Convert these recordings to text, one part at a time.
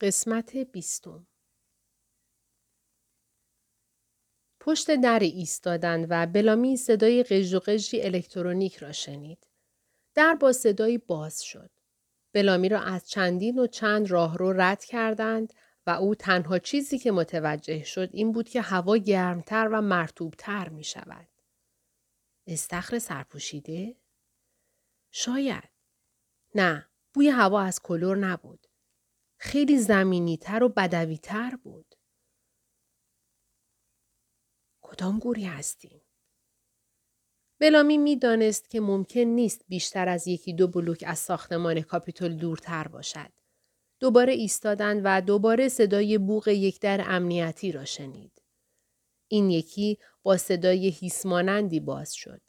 قسمت بیستم پشت در ایستادند و بلامی صدای قژ و الکترونیک را شنید. در با صدایی باز شد. بلامی را از چندین و چند راهرو رد کردند و او تنها چیزی که متوجه شد این بود که هوا گرمتر و مرتوبتر می شود. استخر سرپوشیده؟ شاید. نه، بوی هوا از کلور نبود. خیلی زمینیتر و بدویتر بود. کدام گوری هستیم؟ بلامی می دانست که ممکن نیست بیشتر از یکی دو بلوک از ساختمان کاپیتول دورتر باشد. دوباره ایستادند و دوباره صدای بوغ یک در امنیتی را شنید. این یکی با صدای هیسمانندی باز شد.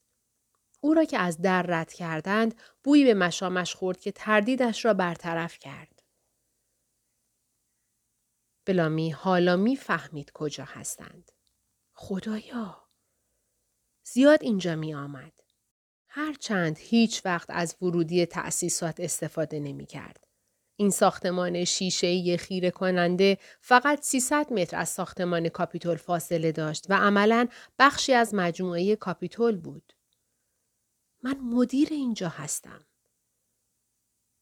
او را که از در رد کردند بویی به مشامش خورد که تردیدش را برطرف کرد. بلامی حالا می فهمید کجا هستند. خدایا! زیاد اینجا می آمد. هرچند هیچ وقت از ورودی تأسیسات استفاده نمی کرد. این ساختمان شیشه خیره کننده فقط 300 متر از ساختمان کاپیتول فاصله داشت و عملا بخشی از مجموعه کاپیتول بود. من مدیر اینجا هستم.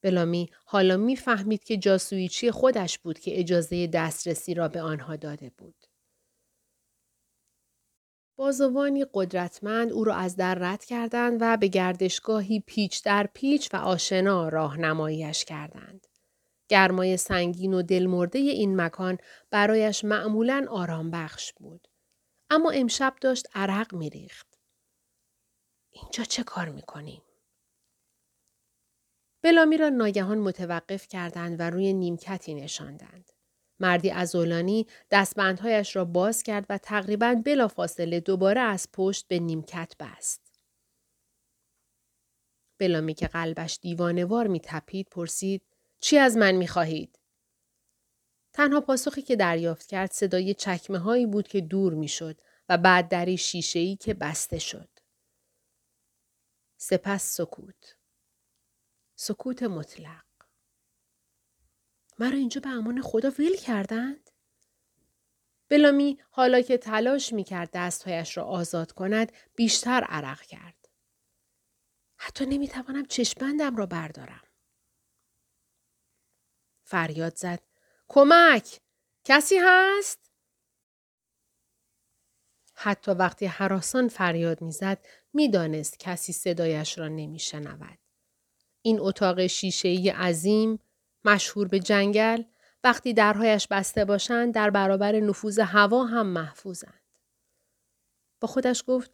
بلامی حالا می‌فهمید که جاسویچی خودش بود که اجازه دسترسی را به آنها داده بود. بازوانی قدرتمند او را از در رد کردند و به گردشگاهی پیچ در پیچ و آشنا راهنماییش کردند. گرمای سنگین و دلمرده این مکان برایش معمولا آرام بخش بود. اما امشب داشت عرق میریخت. اینجا چه کار می‌کنیم؟ بلامی را ناگهان متوقف کردند و روی نیمکتی نشاندند. مردی ازولانی دستبندهایش را باز کرد و تقریبا بلافاصله دوباره از پشت به نیمکت بست. بلامی که قلبش دیوانوار می تپید پرسید چی از من می خواهید؟ تنها پاسخی که دریافت کرد صدای چکمه هایی بود که دور می شد و بعد دری شیشه که بسته شد. سپس سکوت. سکوت مطلق. مرا اینجا به امان خدا ویل کردند؟ بلامی حالا که تلاش می کرد دستهایش را آزاد کند بیشتر عرق کرد. حتی نمی توانم چشمندم را بردارم. فریاد زد. کمک! کسی هست؟ حتی وقتی حراسان فریاد می‌زد می‌دانست کسی صدایش را نمیشنود. این اتاق شیشه عظیم مشهور به جنگل وقتی درهایش بسته باشند در برابر نفوذ هوا هم محفوظند. با خودش گفت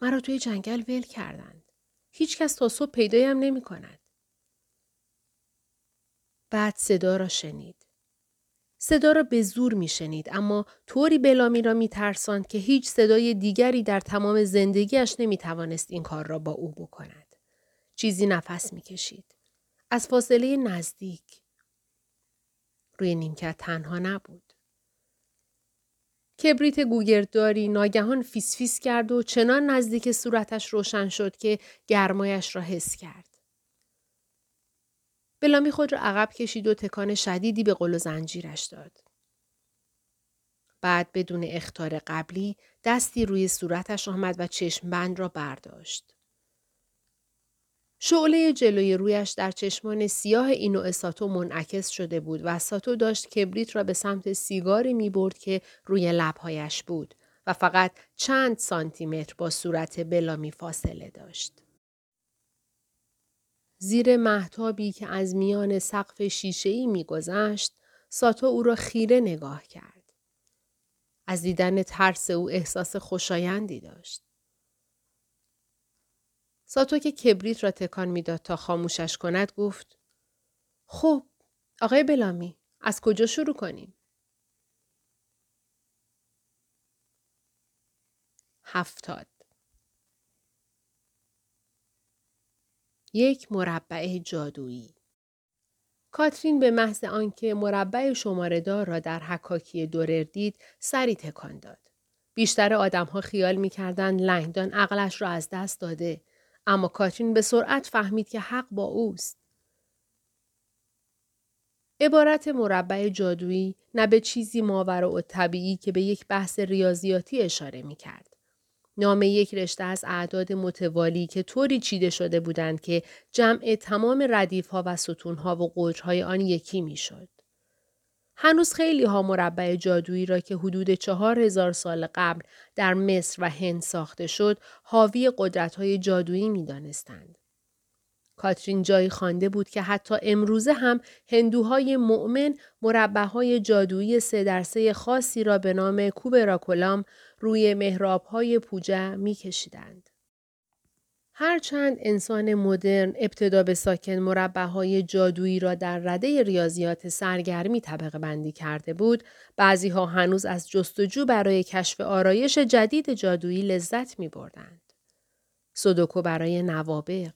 مرا توی جنگل ول کردند. هیچکس تا صبح پیدایم نمی کند. بعد صدا را شنید. صدا را به زور می شنید اما طوری بلامی را می ترساند که هیچ صدای دیگری در تمام زندگیش نمی توانست این کار را با او بکند. چیزی نفس می کشید. از فاصله نزدیک. روی نیمکت تنها نبود. کبریت گوگرداری ناگهان فیس فیس کرد و چنان نزدیک صورتش روشن شد که گرمایش را حس کرد. بلامی خود را عقب کشید و تکان شدیدی به غل و زنجیرش داد. بعد بدون اخطار قبلی دستی روی صورتش آمد و چشم بند را برداشت. شعله جلوی رویش در چشمان سیاه اینو ساتو منعکس شده بود و ساتو داشت کبریت را به سمت سیگاری می برد که روی لبهایش بود و فقط چند سانتیمتر با صورت بلامی فاصله داشت. زیر محتابی که از میان سقف شیشه‌ای میگذشت ساتو او را خیره نگاه کرد. از دیدن ترس او احساس خوشایندی داشت. ساتو که کبریت را تکان می‌داد تا خاموشش کند گفت خب آقای بلامی از کجا شروع کنیم؟ هفتاد یک مربع جادویی کاترین به محض آنکه مربع شماره را در حکاکی دورر دید سری تکان داد. بیشتر آدمها خیال می‌کردند لنگدان عقلش را از دست داده اما کاترین به سرعت فهمید که حق با اوست. عبارت مربع جادویی نه به چیزی ماورا طبیعی که به یک بحث ریاضیاتی اشاره می کرد. نام یک رشته از اعداد متوالی که طوری چیده شده بودند که جمع تمام ردیف ها و ستون ها و قجرهای آن یکی می شد. هنوز خیلی ها مربع جادویی را که حدود چهار هزار سال قبل در مصر و هند ساخته شد حاوی قدرت های جادویی می دانستند. کاترین جایی خوانده بود که حتی امروزه هم هندوهای مؤمن مربعهای جادویی سه درسه خاصی را به نام کوبراکولام روی محرابهای پوجه می کشیدند. هرچند انسان مدرن ابتدا به ساکن مربعهای جادویی را در رده ریاضیات سرگرمی طبقه بندی کرده بود، بعضی ها هنوز از جستجو برای کشف آرایش جدید جادویی لذت می بردند. سودوکو برای نوابق،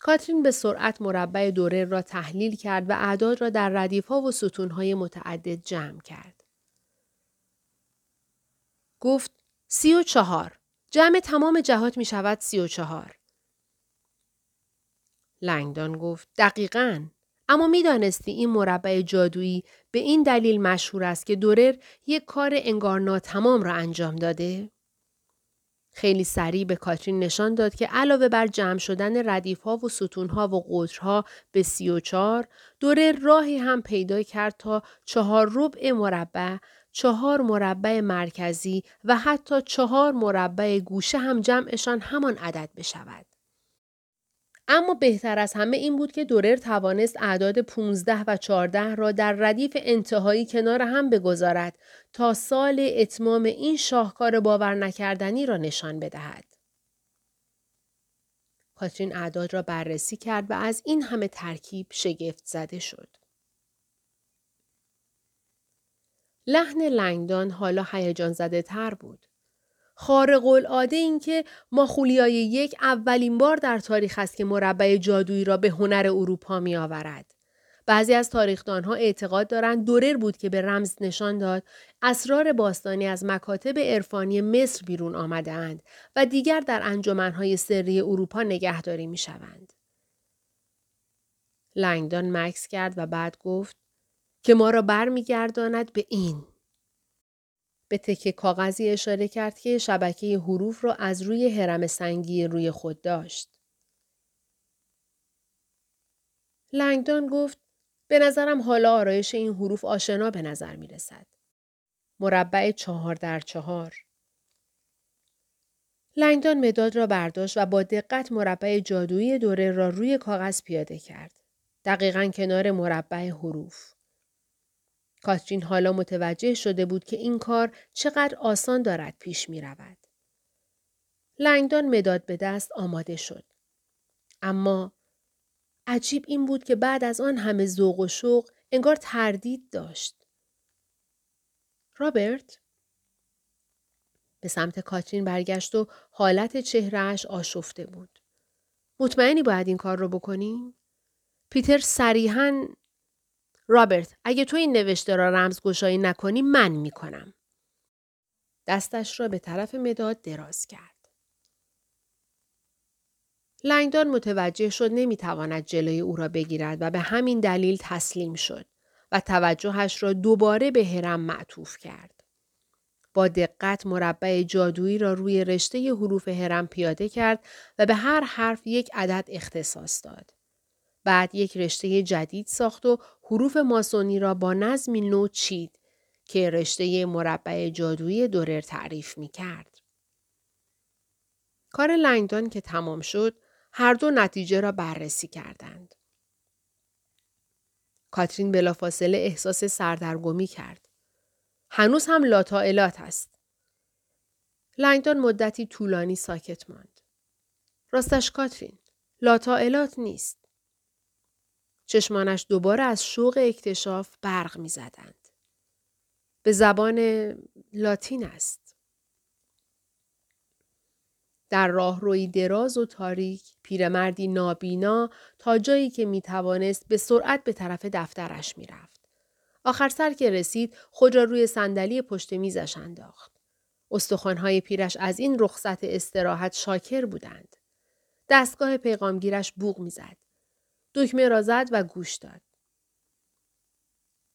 کاترین به سرعت مربع دوره را تحلیل کرد و اعداد را در ردیف ها و ستون های متعدد جمع کرد. گفت سی و چهار. جمع تمام جهات می شود سی و چهار. لنگدان گفت دقیقا. اما می دانستی این مربع جادویی به این دلیل مشهور است که دورر یک کار انگار ناتمام را انجام داده؟ خیلی سریع به کاترین نشان داد که علاوه بر جمع شدن ردیف ها و ستون ها و قطرها به سی و چار دوره راهی هم پیدا کرد تا چهار ربع مربع چهار مربع مرکزی و حتی چهار مربع گوشه هم جمعشان همان عدد بشود. اما بهتر از همه این بود که دورر توانست اعداد 15 و 14 را در ردیف انتهایی کنار هم بگذارد تا سال اتمام این شاهکار باور نکردنی را نشان بدهد. کاترین اعداد را بررسی کرد و از این همه ترکیب شگفت زده شد. لحن لنگدان حالا هیجان زده تر بود. خارق العاده این که ماخولیای یک اولین بار در تاریخ است که مربع جادویی را به هنر اروپا می آورد. بعضی از تاریخدانها اعتقاد دارند دورر بود که به رمز نشان داد اسرار باستانی از مکاتب عرفانی مصر بیرون آمده اند و دیگر در انجمنهای سری اروپا نگهداری می شوند. لنگدان مکس کرد و بعد گفت که ما را برمیگرداند به این. به تکه کاغذی اشاره کرد که شبکه حروف را از روی هرم سنگی روی خود داشت. لنگدان گفت به نظرم حالا آرایش این حروف آشنا به نظر می رسد. مربع چهار در چهار. لنگدان مداد را برداشت و با دقت مربع جادویی دوره را روی کاغذ پیاده کرد. دقیقا کنار مربع حروف. کاترین حالا متوجه شده بود که این کار چقدر آسان دارد پیش می رود. لنگدان مداد به دست آماده شد. اما عجیب این بود که بعد از آن همه ذوق و شوق انگار تردید داشت. رابرت به سمت کاترین برگشت و حالت چهرهش آشفته بود. مطمئنی باید این کار رو بکنیم؟ پیتر صریحا رابرت اگه تو این نوشته را رمزگشایی نکنی من می‌کنم. دستش را به طرف مداد دراز کرد. لنگدان متوجه شد نمی‌تواند جلوی او را بگیرد و به همین دلیل تسلیم شد و توجهش را دوباره به هرم معطوف کرد. با دقت مربع جادویی را روی رشته حروف هرم پیاده کرد و به هر حرف یک عدد اختصاص داد. بعد یک رشته جدید ساخت و حروف ماسونی را با نظمی نو چید که رشته مربع جادویی دورر تعریف می کرد. کار لنگدان که تمام شد، هر دو نتیجه را بررسی کردند. کاترین بلافاصله احساس سردرگمی کرد. هنوز هم لاتائلات است. لنگدان مدتی طولانی ساکت ماند. راستش کاترین، لاتائلات نیست. چشمانش دوباره از شوق اکتشاف برق می زدند. به زبان لاتین است. در راه روی دراز و تاریک پیرمردی نابینا تا جایی که می توانست به سرعت به طرف دفترش می رفت. آخر سر که رسید خود را روی صندلی پشت میزش انداخت. استخوانهای پیرش از این رخصت استراحت شاکر بودند. دستگاه پیغامگیرش بوغ می‌زد. دکمه را زد و گوش داد.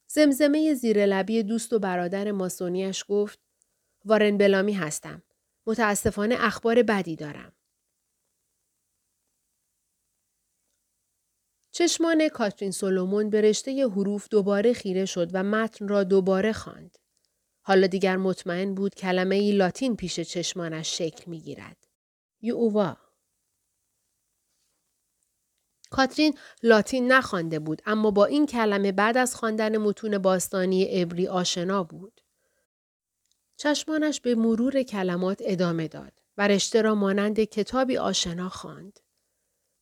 زمزمه زیر لبی دوست و برادر ماسونیش گفت وارن بلامی هستم. متاسفانه اخبار بدی دارم. چشمان کاترین سولومون به رشته حروف دوباره خیره شد و متن را دوباره خواند. حالا دیگر مطمئن بود کلمه ای لاتین پیش چشمانش شکل می گیرد. یووا کاترین لاتین نخوانده بود اما با این کلمه بعد از خواندن متون باستانی عبری آشنا بود. چشمانش به مرور کلمات ادامه داد و رشته را مانند کتابی آشنا خواند.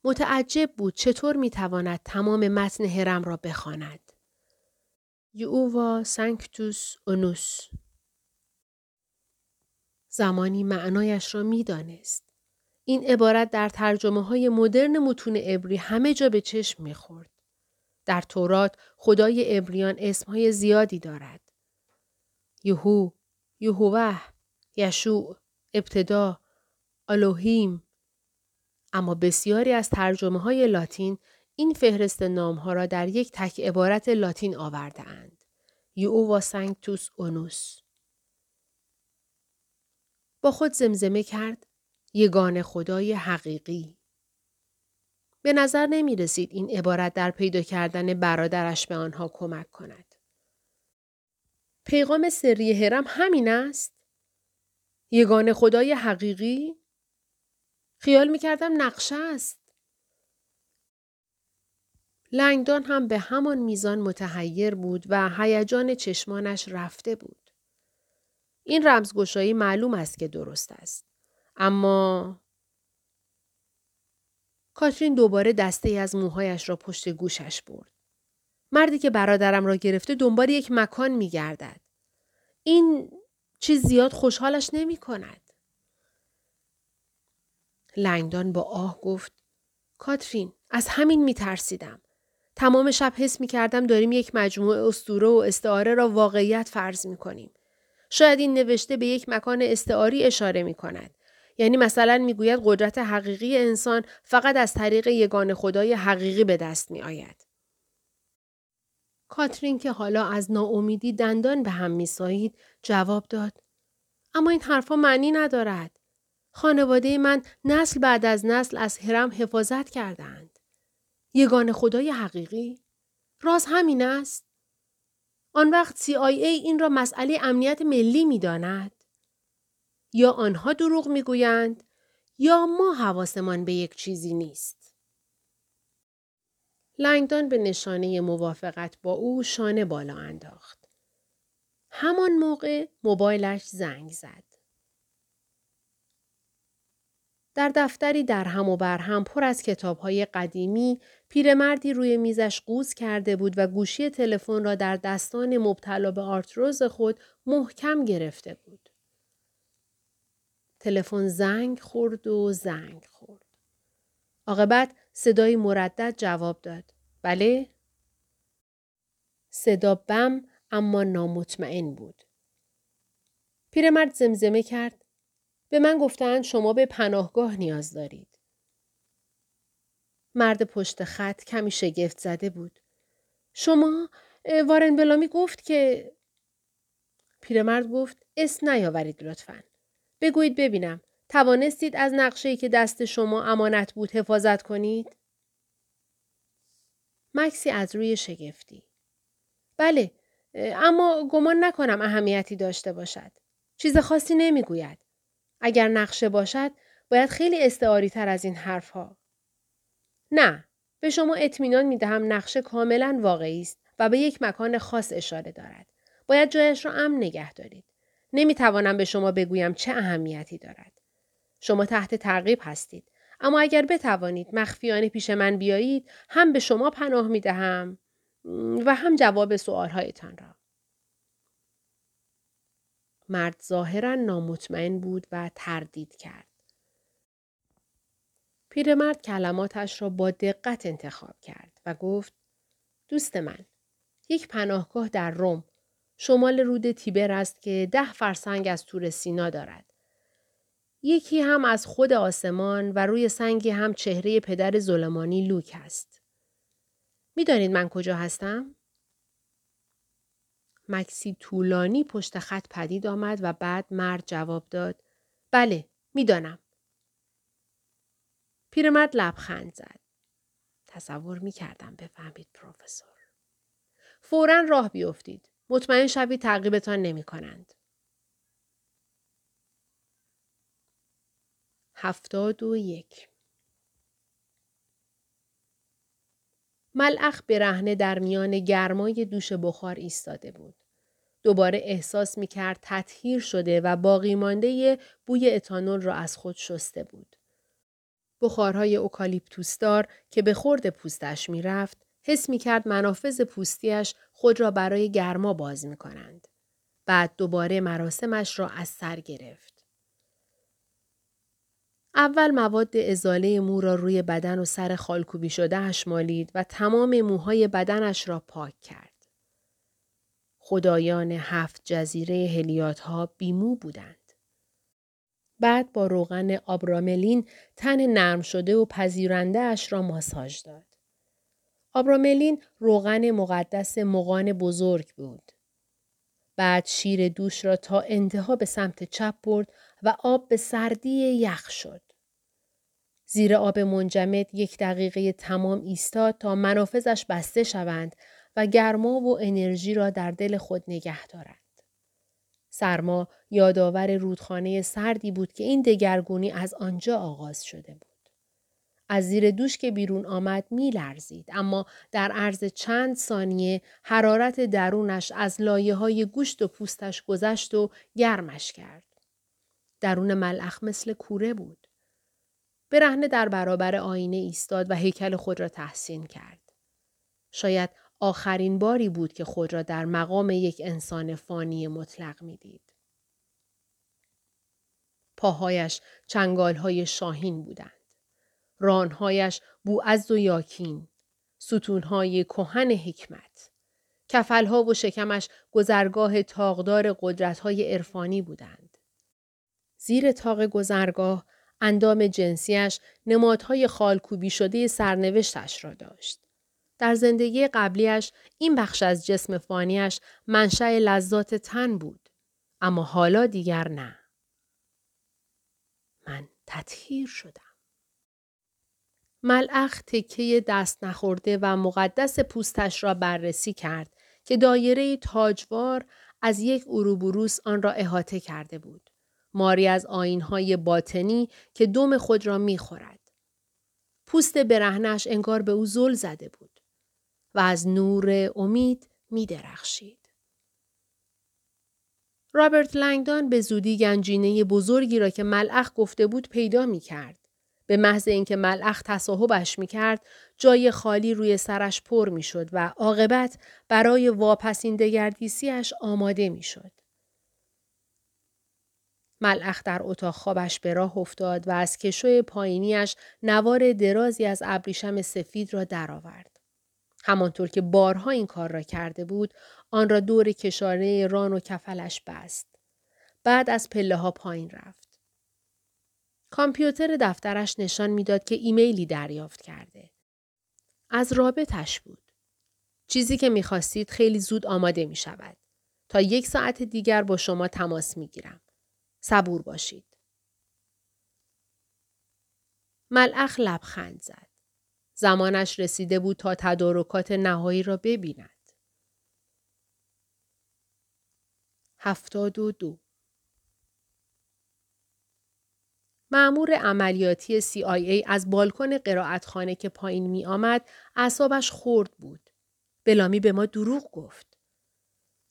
متعجب بود چطور می‌تواند تمام متن هرم را بخواند. یووا سانکتوس اونوس زمانی معنایش را می‌دانست. این عبارت در ترجمه های مدرن متون عبری همه جا به چشم می‌خورد. در تورات خدای عبریان اسمهای زیادی دارد. یهو، یهوه، یشوع، ابتدا، الوهیم. اما بسیاری از ترجمه های لاتین این فهرست نامها را در یک تک عبارت لاتین آورده اند. یووا سانکتوس اونوس. با خود زمزمه کرد یگان خدای حقیقی. به نظر نمی رسید این عبارت در پیدا کردن برادرش به آنها کمک کند. پیغام سری هرم همین است؟ یگان خدای حقیقی؟ خیال می کردم نقشه است. لنگدان هم به همان میزان متحیر بود و هیجان چشمانش رفته بود. این رمزگشایی معلوم است که درست است. اما کاترین دوباره دسته از موهایش را پشت گوشش برد. مردی که برادرم را گرفته دنبال یک مکان می گردد. این چیز زیاد خوشحالش نمی کند. لنگدان با آه گفت کاترین از همین می ترسیدم. تمام شب حس می کردم داریم یک مجموعه استوره و استعاره را واقعیت فرض می کنیم. شاید این نوشته به یک مکان استعاری اشاره می کند. یعنی مثلا می‌گوید قدرت حقیقی انسان فقط از طریق یگان خدای حقیقی به دست می آید. کاترین که حالا از ناامیدی دندان به هم میسایید جواب داد. اما این حرفها معنی ندارد. خانواده من نسل بعد از نسل از هرم حفاظت کردند یگان خدای حقیقی؟ راز همین است. آن وقت CIA این را مسئله امنیت ملی می داند. یا آنها دروغ می‌گویند یا ما حواسمان به یک چیزی نیست. لنگدان به نشانه موافقت با او شانه بالا انداخت. همان موقع موبایلش زنگ زد. در دفتری در هم و بر هم پر از کتابهای قدیمی پیرمردی روی میزش قوز کرده بود و گوشی تلفن را در دستان مبتلا به آرتروز خود محکم گرفته بود. تلفن زنگ خورد و زنگ خورد. عاقبت صدای مردد جواب داد. بله؟ صدا بم اما نامطمئن بود. پیرمرد زمزمه کرد. به من گفتند شما به پناهگاه نیاز دارید. مرد پشت خط کمی شگفت زده بود. شما وارن بلامی گفت که پیرمرد گفت اسم نیاورید لطفاً. بگویید ببینم توانستید از نقشه‌ای که دست شما امانت بود حفاظت کنید؟ مکسی از روی شگفتی. بله، اما گمان نکنم اهمیتی داشته باشد. چیز خاصی نمی‌گوید. اگر نقشه باشد، باید خیلی استعاری تر از این حرفها. نه، به شما اطمینان می دهم نقشه کاملا واقعی است و به یک مکان خاص اشاره دارد. باید جایش را امن نگه دارید. نمی توانم به شما بگویم چه اهمیتی دارد. شما تحت تعقیب هستید. اما اگر بتوانید مخفیانه پیش من بیایید هم به شما پناه می دهم و هم جواب سوالهایتان را. مرد ظاهرا نامطمئن بود و تردید کرد. پیرمرد کلماتش را با دقت انتخاب کرد و گفت دوست من یک پناهگاه در روم شمال رود تیبر است که ده فرسنگ از تور سینا دارد. یکی هم از خود آسمان و روی سنگی هم چهره پدر ظلمانی لوک است. می‌دانید من کجا هستم؟ مکسی طولانی پشت خط پدید آمد و بعد مرد جواب داد. بله، می‌دانم. پیرمرد لبخند زد. تصور می کردم بفهمید پروفسور. فورا راه بیفتید. مطمئن شوید تعقیبتان نمی کنند. هفتاد و یک ملعخ برهنه در میان گرمای دوش بخار ایستاده بود. دوباره احساس می کرد تطهیر شده و باقی مانده بوی اتانول را از خود شسته بود. بخارهای اوکالیپتوسدار که به خورد پوستش می رفت، حس می کرد منافذ پوستیش خود را برای گرما باز می کنند. بعد دوباره مراسمش را از سر گرفت. اول مواد ازاله مو را روی بدن و سر خالکوبی شدهش مالید و تمام موهای بدنش را پاک کرد. خدایان هفت جزیره هلیات ها بیمو بودند. بعد با روغن آبراملین تن نرم شده و پذیرنده اش را ماساژ داد. آبراملین روغن مقدس مغان بزرگ بود. بعد شیر دوش را تا انتها به سمت چپ برد و آب به سردی یخ شد. زیر آب منجمد یک دقیقه تمام ایستاد تا منافذش بسته شوند و گرما و انرژی را در دل خود نگه دارد. سرما یادآور رودخانه سردی بود که این دگرگونی از آنجا آغاز شده بود. از زیر دوش که بیرون آمد می لرزید اما در عرض چند ثانیه حرارت درونش از لایه های گوشت و پوستش گذشت و گرمش کرد. درون ملخ مثل کوره بود. برهنه در برابر آینه ایستاد و هیکل خود را تحسین کرد. شاید آخرین باری بود که خود را در مقام یک انسان فانی مطلق می‌دید. پاهایش چنگالهای شاهین بودند. رانهایش بوعز و یاکین. ستونهای کهن حکمت. کفلها و شکمش گذرگاه تاغدار قدرتهای عرفانی بودند. زیر تاق گذرگاه اندام جنسیش نمادهای خالکوبی شده سرنوشتش را داشت. در زندگی قبلیش این بخش از جسم فانیش منشأ لذات تن بود. اما حالا دیگر نه. من تطهیر شدم. ملعخ تکه دست نخورده و مقدس پوستش را بررسی کرد که دایره تاجوار از یک اروبروس آن را احاطه کرده بود. ماری از آینهای باطنی که دم خود را می‌خورد. پوست برهنش انگار به او زل زده بود. و از نور امید می درخشید. رابرت لنگدان به زودی گنجینه بزرگی را که ملعخ گفته بود پیدا می کرد. به محض اینکه ملعخ تصاحبش می کرد، جای خالی روی سرش پر می شد و عاقبت برای واپسین دگردیسیش آماده می شد. ملعخ در اتاق خوابش به راه افتاد و از کشوی پایینیش نوار درازی از ابریشم سفید را درآورد. همانطور که بارها این کار را کرده بود آن را دور کشاره ران و کفلش بست. بعد از پله ها پایین رفت. کامپیوتر دفترش نشان می‌داد که ایمیلی دریافت کرده. از رابطش بود. چیزی که می‌خواستید خیلی زود آماده می شود. تا یک ساعت دیگر با شما تماس می گیرم. صبور باشید. ملعخ لبخند زد. زمانش رسیده بود تا تدارکات نهایی را ببیند. هفتاد و دو معمور عملیاتی CIA از بالکن قرائتخانه که پایین می آمد اعصابش خورد بود. بلامی به ما دروغ گفت.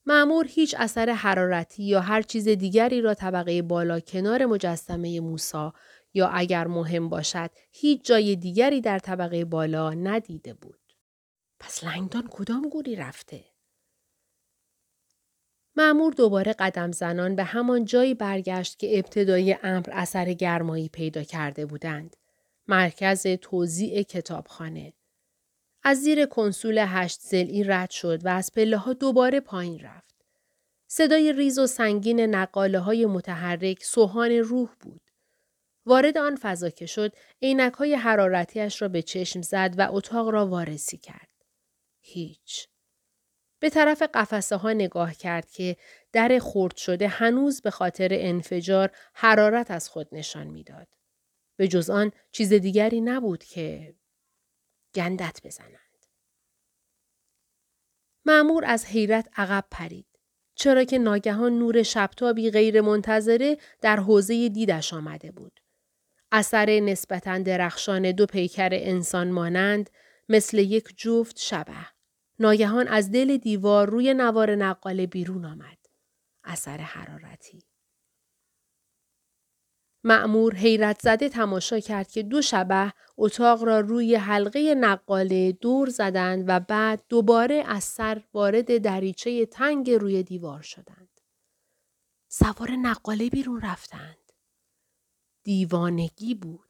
معمور هیچ اثر حرارتی یا هر چیز دیگری را طبقه بالا کنار مجسمه موسا یا اگر مهم باشد هیچ جای دیگری در طبقه بالا ندیده بود. پس لنگدان کدام گوری رفته؟ معمور دوباره قدم زنان به همان جایی برگشت که ابتدای امر اثر گرمایی پیدا کرده بودند. مرکز توزیع کتابخانه. از زیر کنسول هشت زلی رد شد و از پله ها دوباره پایین رفت. صدای ریز و سنگین نقاله های متحرک سوهان روح بود. وارد آن فضا که شد عینک های حرارتیش را به چشم زد و اتاق را وارسی کرد. هیچ. به طرف قفسه ها نگاه کرد که در خرد شده هنوز به خاطر انفجار حرارت از خود نشان می‌داد. به جز آن چیز دیگری نبود که گندت بزنند. معمور از حیرت عقب پرید. چرا که ناگهان نور شبتابی غیر منتظره در حوزه دیدش آمده بود. اثر نسبتا درخشان دو پیکر انسان مانند مثل یک جفت شبه. ناگهان از دل دیوار روی نوار نقاله بیرون آمد. اثر حرارتی. معمور حیرت زده تماشا کرد که دو شبه اتاق را روی حلقه نقاله دور زدند و بعد دوباره از سر وارد دریچه تنگ روی دیوار شدند. سوار نقاله بیرون رفتند. دیوانگی بود.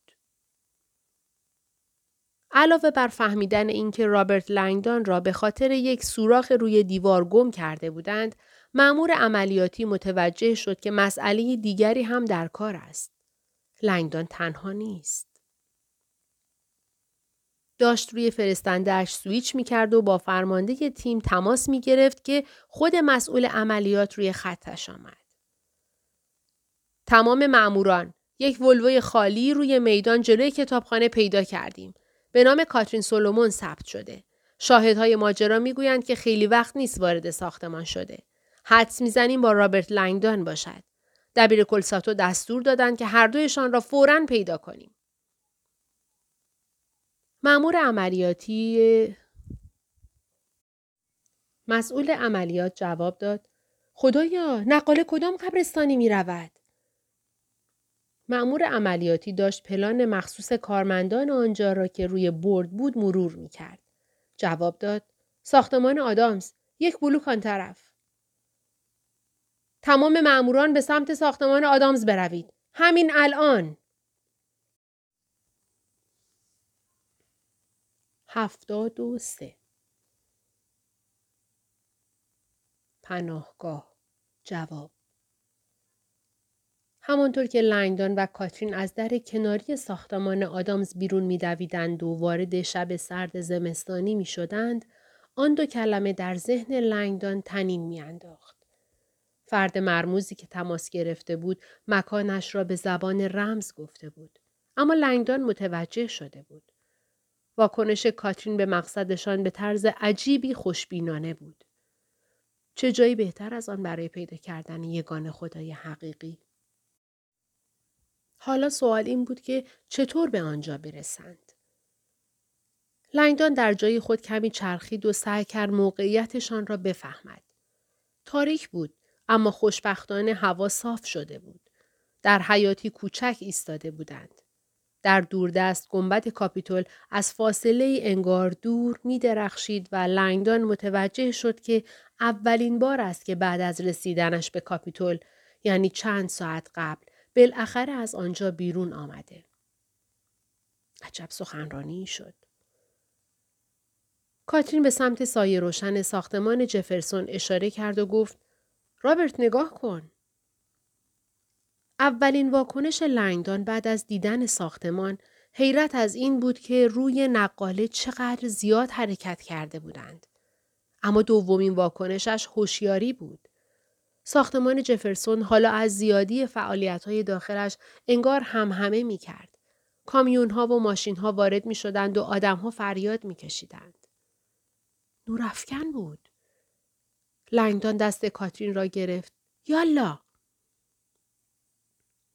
علاوه بر فهمیدن اینکه رابرت لنگدان را به خاطر یک سوراخ روی دیوار گم کرده بودند، مأمور عملیاتی متوجه شد که مسئله دیگری هم در کار است. لنگدان تنها نیست. داشت روی فرستندهش سویچ می کرد و با فرمانده تیم تماس می گرفت که خود مسئول عملیات روی خطش آمد. تمام معموران یک ولوی خالی روی میدان جلوی کتابخانه پیدا کردیم. به نام کاترین سولومون ثبت شده. شاهدهای ماجرا می‌گویند که خیلی وقت نیست وارد ساختمان شده. حدس می‌زنیم با رابرت لنگدان باشد. دبیر کلساتو دستور دادند که هر دویشان را فوراً پیدا کنیم. معمور عملیاتی مسئول عملیات جواب داد خدایا نقاله کدام قبرستانی می رود؟ معمور عملیاتی داشت پلان مخصوص کارمندان آنجا را که روی برد بود مرور می کرد. جواب داد ساختمان آدامز یک بلوک آن طرف. تمام معموران به سمت ساختمان آدامز بروید. همین الان. هفتاد و سه پناهگاه جواب همانطور که لنگدان و کاترین از در کناری ساختمان آدامز بیرون میدویدند و وارد شب سرد زمستانی می شدند، آن دو کلمه در ذهن لنگدان تنین میانداخت. فرد مرموزی که تماس گرفته بود مکانش را به زبان رمز گفته بود. اما لنگدان متوجه شده بود. واکنش کاترین به مقصدشان به طرز عجیبی خوشبینانه بود. چه جایی بهتر از آن برای پیدا کردن یگان خدای حقیقی؟ حالا سوال این بود که چطور به آنجا برسند؟ لنگدان در جای خود کمی چرخید و سعی کرد موقعیتشان را بفهمد. تاریک بود اما خوشبختانه هوا صاف شده بود. در حیاتی کوچک ایستاده بودند. در دوردست گنبد کاپیتول از فاصله انگار دور می درخشید و لنگدان متوجه شد که اولین بار است که بعد از رسیدنش به کاپیتول یعنی چند ساعت قبل بالاخره از آنجا بیرون آمده. عجب سخنرانی شد. کاترین به سمت سایه روشن ساختمان جفرسون اشاره کرد و گفت رابرت نگاه کن. اولین واکنش لنگدان بعد از دیدن ساختمان حیرت از این بود که روی نقاله چقدر زیاد حرکت کرده بودند. اما دومین واکنشش هوشیاری بود. ساختمان جفرسون حالا از زیادی فعالیت های داخلش انگار هم همه می کرد. کامیون ها و ماشین ها وارد می شدند و آدم ها فریاد می کشیدند. نورافکن بود. لنگدان دست کاترین را گرفت. یالا!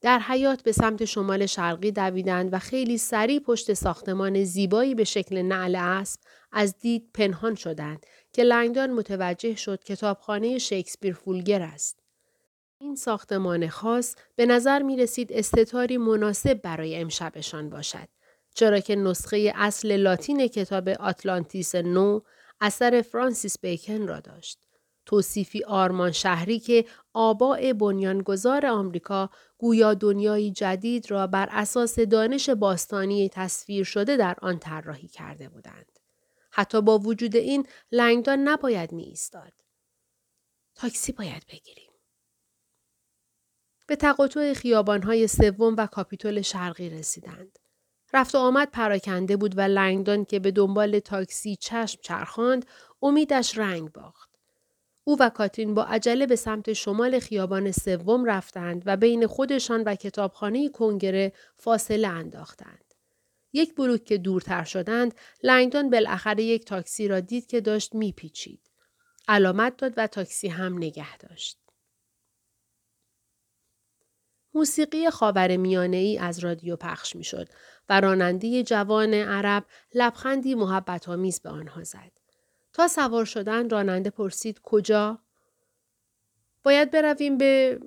در حیات به سمت شمال شرقی دویدند و خیلی سریع پشت ساختمان زیبایی به شکل نعل اسب از دید پنهان شدند که لنگدان متوجه شد کتابخانه شکسپیر فولگر است. این ساختمان خاص به نظر می رسید استتاری مناسب برای امشبشان باشد. چرا که نسخه اصل لاتین کتاب آتلانتیس نو اثر فرانسیس بیکن را داشت. توصیفی آرمان شهری که آباء بنیانگذار آمریکا گویا دنیایی جدید را بر اساس دانش باستانی تصویر شده در آن طراحی کرده بودند. حتی با وجود این لنگدان نباید می ایستاد. تاکسی باید بگیریم. به تقاطع خیابانهای سوم و کاپیتول شرقی رسیدند. رفت و آمد پراکنده بود و لنگدان که به دنبال تاکسی چشم چرخاند امیدش رنگ باخت. او و کاترین با عجله به سمت شمال خیابان سوم رفتند و بین خودشان و کتابخانه کنگره فاصله انداختند. یک بلوک که دورتر شدند، لنگدان بالاخره یک تاکسی را دید که داشت میپیچید. علامت داد و تاکسی هم نگه داشت. موسیقی خاور میانه ای از رادیو پخش می شد و راننده جوان عرب لبخندی محبت آمیز به آنها زد. تا سوار شدن راننده پرسید کجا؟ باید برویم به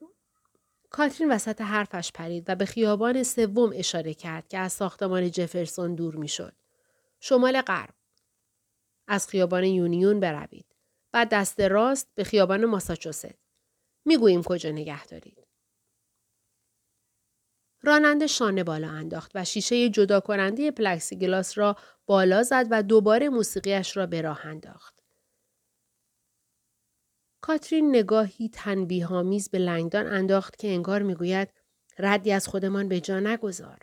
کاترین وسط حرفش پرید و به خیابان سوم اشاره کرد که از ساختمان جفرسون دور می‌شد. شمال غرب. از خیابان یونیون بروید. بعد دست راست به خیابان ماساچوست. می‌گوییم کجا نگه دارید. راننده شانه بالا انداخت و شیشه جدا کننده پلکسیگلاس را بالا زد و دوباره موسیقیش را به راه انداخت. کاترین نگاهی تنبیه‌آمیز به لنگدان انداخت که انگار می‌گوید ردی از خودمان به جا نگذار.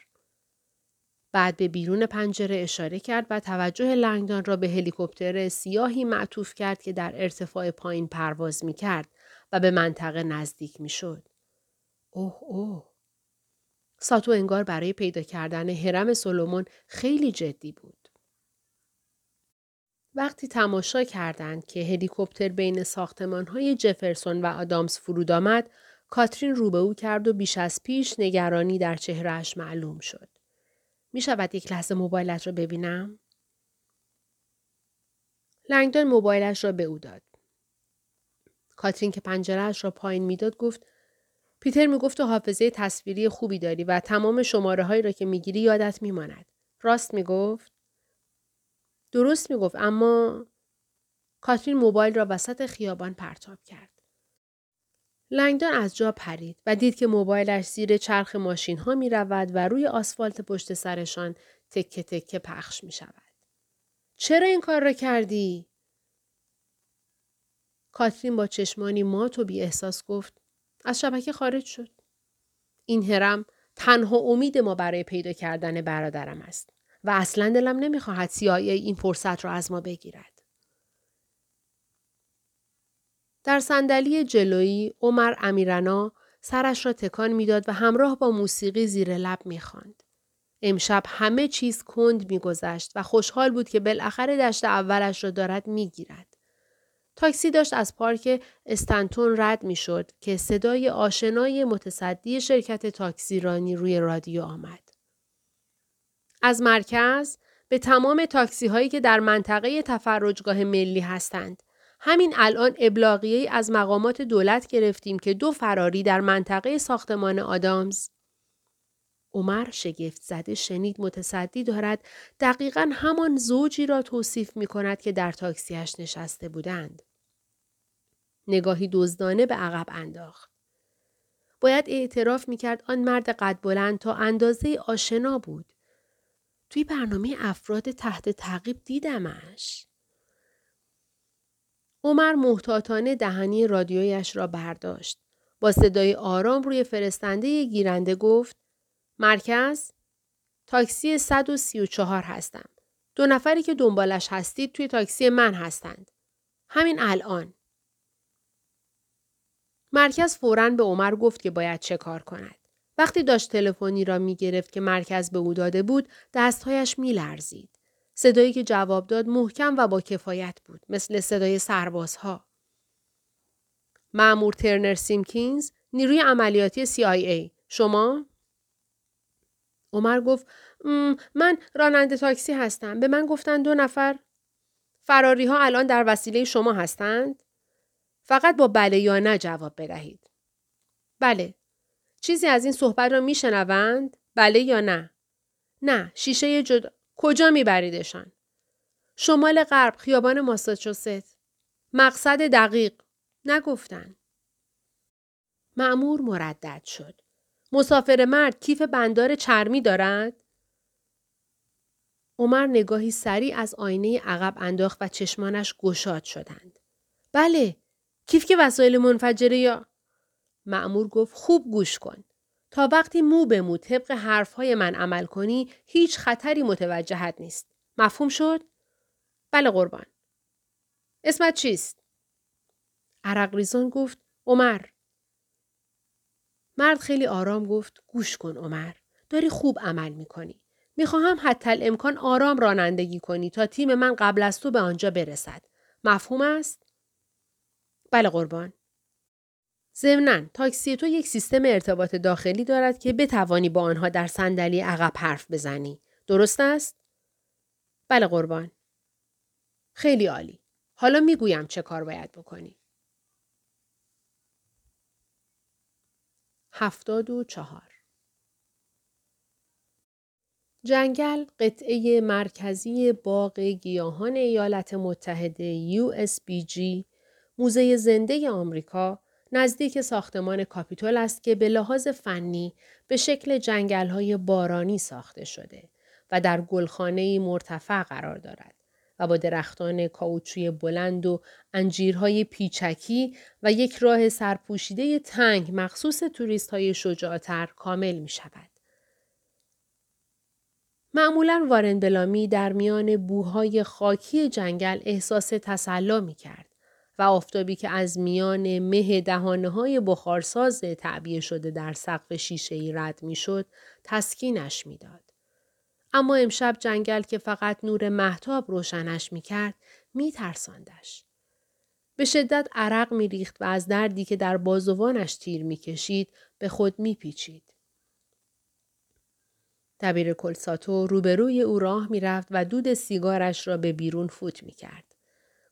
بعد به بیرون پنجره اشاره کرد و توجه لنگدان را به هلیکوپتر سیاهی معطوف کرد که در ارتفاع پایین پرواز می کرد و به منطقه نزدیک می شد. اوه اوه ساتو انگار برای پیدا کردن حرم سولومون خیلی جدی بود. وقتی تماشا کردند که هلیکوپتر بین ساختمان های جفرسون و آدامز فرود آمد، کاترین رو به او کرد و بیش از پیش نگرانی در چهرهش معلوم شد. می شود یک لحظه موبایلت را ببینم؟ لنگدان موبایلش را به او داد. کاترین که پنجرهش را پایین می‌داد گفت پیتر می‌گفت تو حافظه تصویری خوبی داری و تمام شماره هایی را که می‌گیری یادت میماند. راست می‌گفت؟ درست می‌گفت اما کاترین موبایل را وسط خیابان پرتاب کرد. لنگدان از جا پرید و دید که موبایلش زیر چرخ ماشین ها می رود و روی آسفالت پشت سرشان تکه تکه پخش می شود. چرا این کار را کردی؟ کاترین با چشمانی مات و بی احساس گفت از شبکه خارج شد. این هرم تنها امید ما برای پیدا کردن برادرم است و اصلا دلم نمی‌خواهد CIA این فرصت را از ما بگیرد. در صندلی جلویی عمر امیرنا سرش را تکان می‌داد و همراه با موسیقی زیر لب می‌خواند. امشب همه چیز کند میگذشت و خوشحال بود که بالاخره دشت اولش را دارد می‌گیرد. تاکسی داشت از پارک استنتون رد می شد که صدای آشنای متصدی شرکت تاکسیرانی روی رادیو آمد. از مرکز به تمام تاکسی هایی که در منطقه تفرجگاه ملی هستند. همین الان ابلاغیه از مقامات دولت گرفتیم که دو فراری در منطقه ساختمان آدامز عمر شگفت زده شنید متصدی دارد دقیقا همان زوجی را توصیف می کند که در تاکسیش نشسته بودند. نگاهی دزدانه به عقب انداخت. باید اعتراف می کرد آن مرد قد بلند تا اندازه آشنا بود. توی برنامه افراد تحت تعقیب دیدمش. عمر محتاطانه دهنی رادیویش را برداشت. با صدای آرام روی فرستنده گیرنده گفت مرکز تاکسی 134 هستم. دو نفری که دنبالش هستید توی تاکسی من هستند. همین الان. مرکز فوراً به عمر گفت که باید چه کار کند. وقتی داشت تلفنی را می گرفت که مرکز به او داده بود، دستهایش می لرزید. صدایی که جواب داد محکم و با کفایت بود، مثل صدای سربازها. معمور ترنر سیمکینز، نیروی عملیاتی CIA. شما؟ عمر گفت من راننده تاکسی هستم. به من گفتن دو نفر فراری ها الان در وسیله شما هستند؟ فقط با بله یا نه جواب بدهید. بله. چیزی از این صحبت را میشنوند؟ بله یا نه؟ نه. شیشه جدا. کجا میبریدشان؟ شمال غرب خیابان ماساچوست. مقصد دقیق. نگفتن. معمور مردد شد. مسافر مرد کیف بندار چرمی دارد؟ عمر نگاهی سریع از آینه عقب انداخت و چشمانش گشاد شدند. بله، کیف که وسایل منفجره یا معمور گفت خوب گوش کن. تا وقتی مو به مو طبق حرفهای من عمل کنی هیچ خطری متوجهت نیست. مفهوم شد؟ بله قربان. اسمت چیست؟ عرق ریزان گفت عمر. مرد خیلی آرام گفت گوش کن عمر. داری خوب عمل می‌کنی. می‌خواهم حتی امکان آرام رانندگی کنی تا تیم من قبل از تو به آنجا برسد. مفهوم است؟ بله قربان. ضمنا تاکسی تو یک سیستم ارتباط داخلی دارد که بتوانی با آنها در صندلی عقب حرف بزنی. درست است؟ بله قربان. خیلی عالی. حالا می‌گویم چه کار باید بکنی. هفتاد و چهار جنگل قطعه مرکزی باغ گیاهان ایالات متحده USBG موزه زنده آمریکا نزدیک ساختمان کاپیتول است که به لحاظ فنی به شکل جنگل های بارانی ساخته شده و در گلخانه مرتفع قرار دارد و با درختان کاوچوی بلند و انجیرهای پیچکی و یک راه سرپوشیده تنگ مخصوص توریست های شجاعتر کامل می شود. معمولا وارن بلامی در میان بوهای خاکی جنگل احساس تسلا می کرد و آفتابی که از میان مه دهانه های بخارساز تعبیه شده در سقف شیشه ای رد می شد تسکینش می داد. اما امشب جنگل که فقط نور محتاب روشنش می کرد می ترساندش. به شدت عرق می ریخت و از دردی که در بازوانش تیر می کشید به خود می پیچید. دبیر کلساتو روبروی او راه می رفت و دود سیگارش را به بیرون فوت می کرد.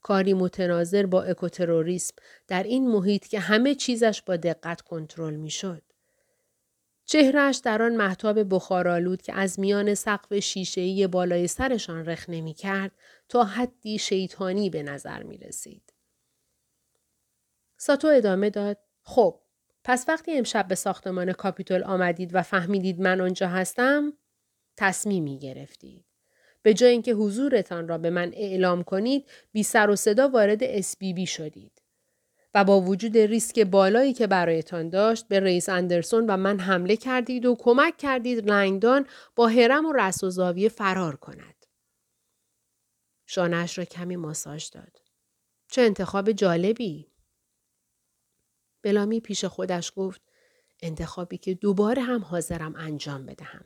کاری متناظر با اکوتروریسم در این محیط که همه چیزش با دقت کنترل می شد. چهرش در آن محتاب بخارالود که از میان سقف شیشه‌ای بالای سرشان رخ نمی کرد تا حدی شیطانی به نظر می رسید. ساتو ادامه داد. خب پس وقتی امشب به ساختمان کاپیتول آمدید و فهمیدید من آنجا هستم تصمیمی گرفتید. به جای اینکه حضورتان را به من اعلام کنید بی سر و صدا وارد اسبیبی شدید. و با وجود ریسک بالایی که برایتان داشت به رئیس اندرسون و من حمله کردید و کمک کردید رنگدان با هرم و رس و زاویه فرار کند. شانش را کمی ماساژ داد. چه انتخاب جالبی؟ بلامی پیش خودش گفت انتخابی که دوباره هم حاضرم انجام بدهم.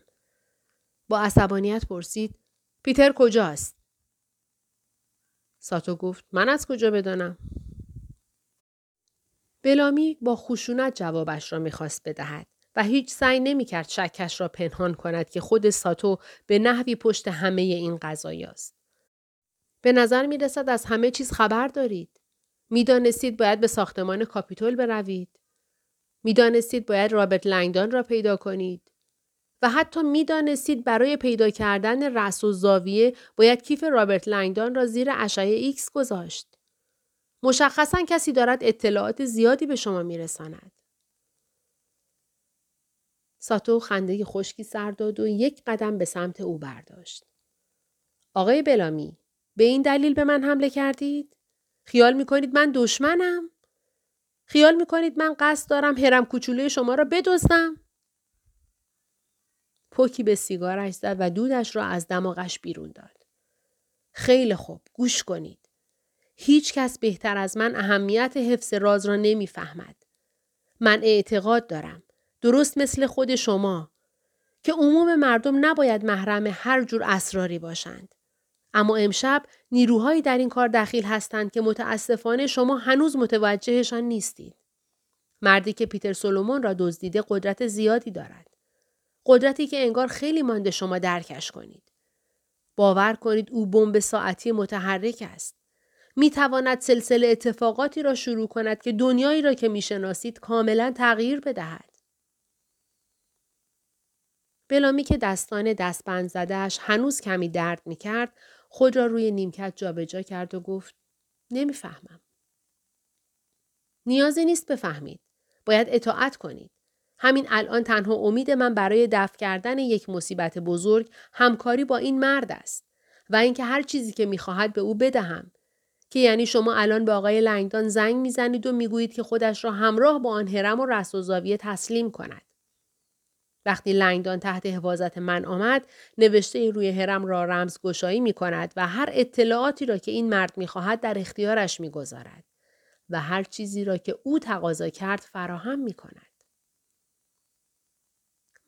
با عصبانیت پرسید پیتر کجاست؟ ساتو گفت من از کجا بدانم؟ بلامی با خشونت جوابش را می‌خواست بدهد و هیچ سعی نمی‌کرد شکش را پنهان کند که خود ساتو به نحوی پشت همه این قضایاست. به نظر می رسد از همه چیز خبر دارید. می‌دانستید باید به ساختمان کاپیتول بروید. می‌دانستید باید رابرت لنگدان را پیدا کنید. و حتی می‌دانستید برای پیدا کردن رأس و زاویه باید کیف رابرت لنگدان را زیر اشعه ایکس گذاشت. مشخصا کسی دارد اطلاعات زیادی به شما میرساند. ساتو خنده خشکی سر داد و یک قدم به سمت او برداشت. آقای بلامی، به این دلیل به من حمله کردید؟ خیال می‌کنید من دشمنم؟ خیال می‌کنید من قصد دارم هرم کوچولوی شما را بدزدم؟ پوکی به سیگارش زد و دودش را از دماغش بیرون داد. خیلی خوب گوش کنید. هیچ کس بهتر از من اهمیت حفظ راز را نمی‌فهمد. من اعتقاد دارم. درست مثل خود شما. که عموم مردم نباید محرم هر جور اسراری باشند. اما امشب نیروهایی در این کار دخیل هستند که متاسفانه شما هنوز متوجهشان نیستید. مردی که پیتر سولومون را دزدیده قدرت زیادی دارد. قدرتی که انگار خیلی مانده شما درکش کنید. باور کنید او بمب ساعتی متحرک است. می تواند سلسله اتفاقاتی را شروع کند که دنیایی را که می شناسید کاملا تغییر بدهد. بلامی که دستان دستبند زدهش هنوز کمی درد می کرد خود را روی نیمکت جابجا کرد و گفت نمی‌فهمم. نیازی نیست بفهمید. باید اطاعت کنید. همین الان تنها امید من برای دفع کردن یک مصیبت بزرگ همکاری با این مرد است و اینکه هر چیزی که می‌خواهد به او بدهم که یعنی شما الان به آقای لنگدان زنگ می‌زنید و می‌گویید که خودش را همراه با آن هرم و رس و زاویه تسلیم کند وقتی لنگدان تحت حفاظت من آمد نوشته روی هرم را رمزگشایی می کند و هر اطلاعاتی را که این مرد می خواهد در اختیارش می گذارد و هر چیزی را که او تقاضا کرد فراهم می کند.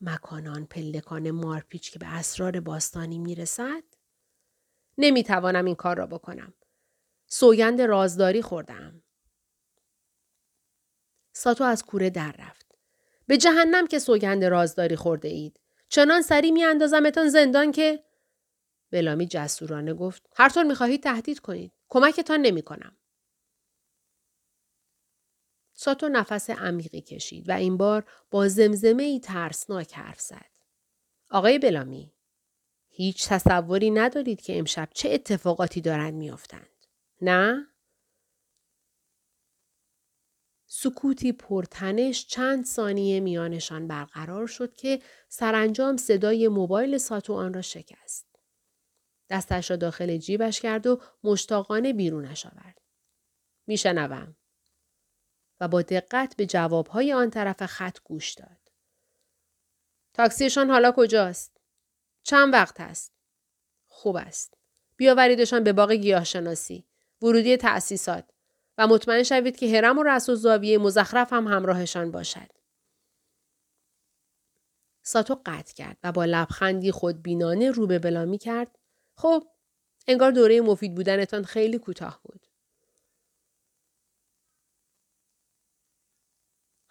مکانان پلکان مارپیچ که به اسرار باستانی می رسد؟ نمی توانم این کار را بکنم. سوگند رازداری خوردم. ساتو از کوره در رفت. به جهنم که سوگند رازداری خورده اید. چنان سری می اندازمتان زندان که بلامی جسورانه گفت هر طور می‌خواهید تهدید کنید کمکتان نمی کنم. ساتو نفس عمیقی کشید و این بار با زمزمه ای ترسناک حرف زد. آقای بلامی هیچ تصوری ندارید که امشب چه اتفاقاتی دارند میافتند. نه؟ سکوتی پرتنش چند ثانیه میانشان برقرار شد که سرانجام صدای موبایل ساتو آن را شکست. دستش را داخل جیبش کرد و مشتاقانه بیرونش آورد. میشنوم. و با دقت به جوابهای آن طرف خط گوش داد. تاکسیشان حالا کجاست؟ چند وقت هست؟ خوب است. بیاوریدشان به باغ گیاهشناسی. ورودی تأسیسات. و مطمئن شوید که هرم و رس زاویه مزخرف هم همراهشان باشد. ساتو قطع کرد و با لبخندی خود بینانه رو به بلامی کرد. خب انگار دوره مفید بودنتان خیلی کوتاه بود.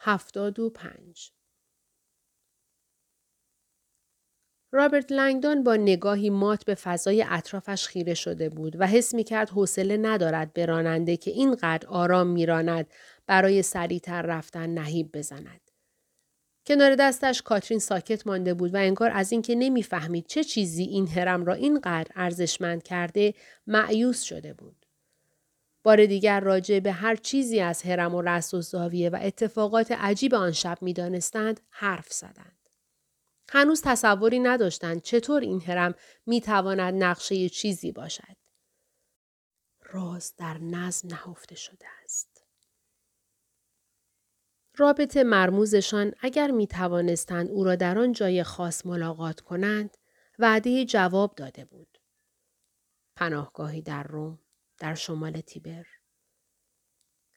هفتاد و پنج رابرت لنگدون با نگاهی مات به فضای اطرافش خیره شده بود و حس می کرد حوصله ندارد به راننده که اینقدر آرام میراند برای سریعتر رفتن نهیب بزند. کنار دستش کاترین ساکت مانده بود و انگار از اینکه نمی‌فهمید چه چیزی این هرم را اینقدر ارزشمند کرده معیوس شده بود. بار دیگر راجع به هر چیزی از هرم و رست و زاویه و اتفاقات عجیب آن شب می‌دانستند حرف زدند. هنوز تصوری نداشتند چطور این هرم می تواند نقشه چیزی باشد. راز در نظم نهفته شده است. رابطه مرموزشان اگر می توانستند او را در آن جای خاص ملاقات کنند وعده جواب داده بود. پناهگاهی در روم در شمال تیبر.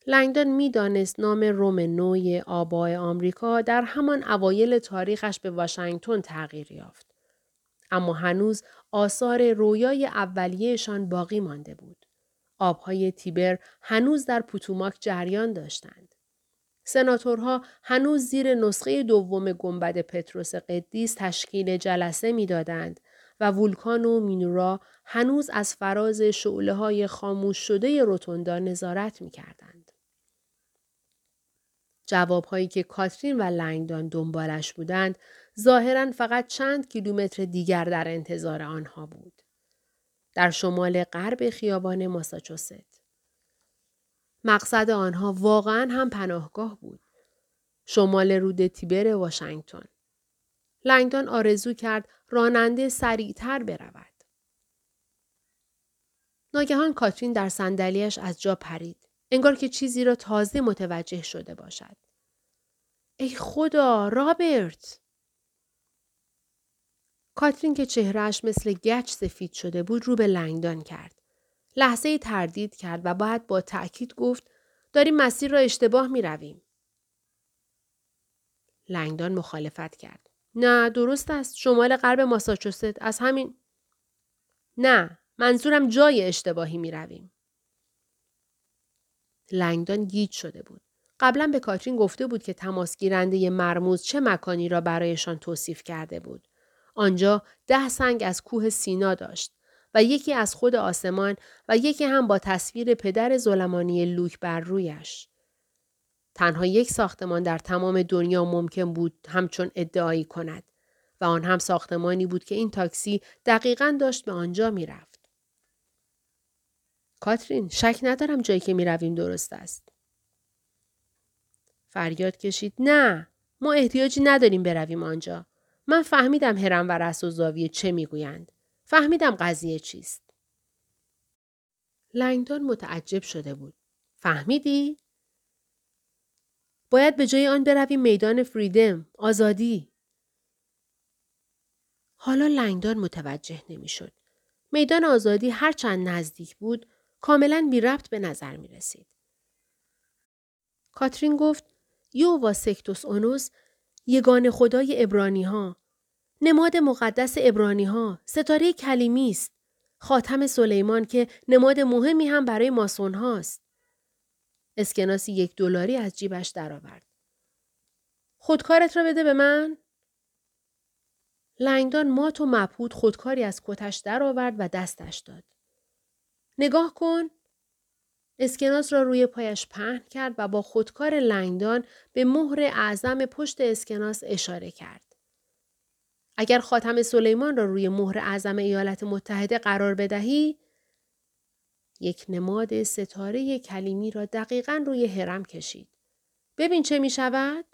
لنگدون می‌دانست نام روم نوی آبای آمریکا در همان اوایل تاریخش به واشنگتن تغییر یافت. اما هنوز آثار رویای اولیهشان باقی مانده بود. آبهای تیبر هنوز در پوتوماک جریان داشتند. سناتورها هنوز زیر نسخه دوم گنبد پتروس قدیس تشکیل جلسه می‌دادند و وولکان و مینورا هنوز از فراز شعله های خاموش شده روتوندا نظارت می کردند. جوابهایی که کاترین و لنگدان دنبالش بودند ظاهرا فقط چند کیلومتر دیگر در انتظار آنها بود. در شمال غرب خیابان ماساچوست. مقصد آنها واقعا هم پناهگاه بود. شمال رود تیبر واشنگتن. لنگدان آرزو کرد راننده سریعتر برود. ناگهان کاترین در صندلیاش از جا پرید. انگار که چیزی را تازه متوجه شده باشد. ای خدا رابرت! کاترین که چهرهش مثل گچ سفید شده بود رو به لنگدان کرد. لحظه تردید کرد و بعد با تأکید گفت داریم مسیر را اشتباه می رویم. لنگدان مخالفت کرد. نه درست است شمال غرب ماساچوست از همین نه منظورم جای اشتباهی می رویم. لنگدان گیج شده بود. قبلا به کاترین گفته بود که تماس گیرنده مرموز چه مکانی را برایشان توصیف کرده بود. آنجا ده سنگ از کوه سینا داشت و یکی از خود آسمان و یکی هم با تصویر پدر ظلمانی لوک بر رویش. تنها یک ساختمان در تمام دنیا ممکن بود همچون ادعایی کند و آن هم ساختمانی بود که این تاکسی دقیقا داشت به آنجا می‌رفت. کاترین شک ندارم جایی که می رویم درست است. فریاد کشید نه ما احتیاجی نداریم برویم آنجا. من فهمیدم هرم و رس و زاویه چه می‌گویند. فهمیدم قضیه چیست. لنگدان متعجب شده بود. فهمیدی؟ باید به جای آن برویم میدان فریدم، آزادی. حالا لنگدان متوجه نمی‌شد. میدان آزادی هرچند نزدیک بود کاملا بی ربط به نظر می رسید. کاترین گفت یووا سکتوس اونوس یگان خدای ابرانی ها. نماد مقدس ابرانی ها. ستاره کلیمی است. خاتم سلیمان که نماد مهمی هم برای ماسون هاست. اسکناسی یک دلاری از جیبش درآورد. خودکارت را بده به من؟ لنگدان مات و مبهود خودکاری از کتش درآورد و دستش داد. نگاه کن. اسکناس را روی پایش پهن کرد و با خودکار لنگدان به مهر اعظم پشت اسکناس اشاره کرد. اگر خاتم سلیمان را روی مهر اعظم ایالات متحده قرار بدهی، یک نماد ستاره کلیمی را دقیقا روی هرم کشید. ببین چه می شود؟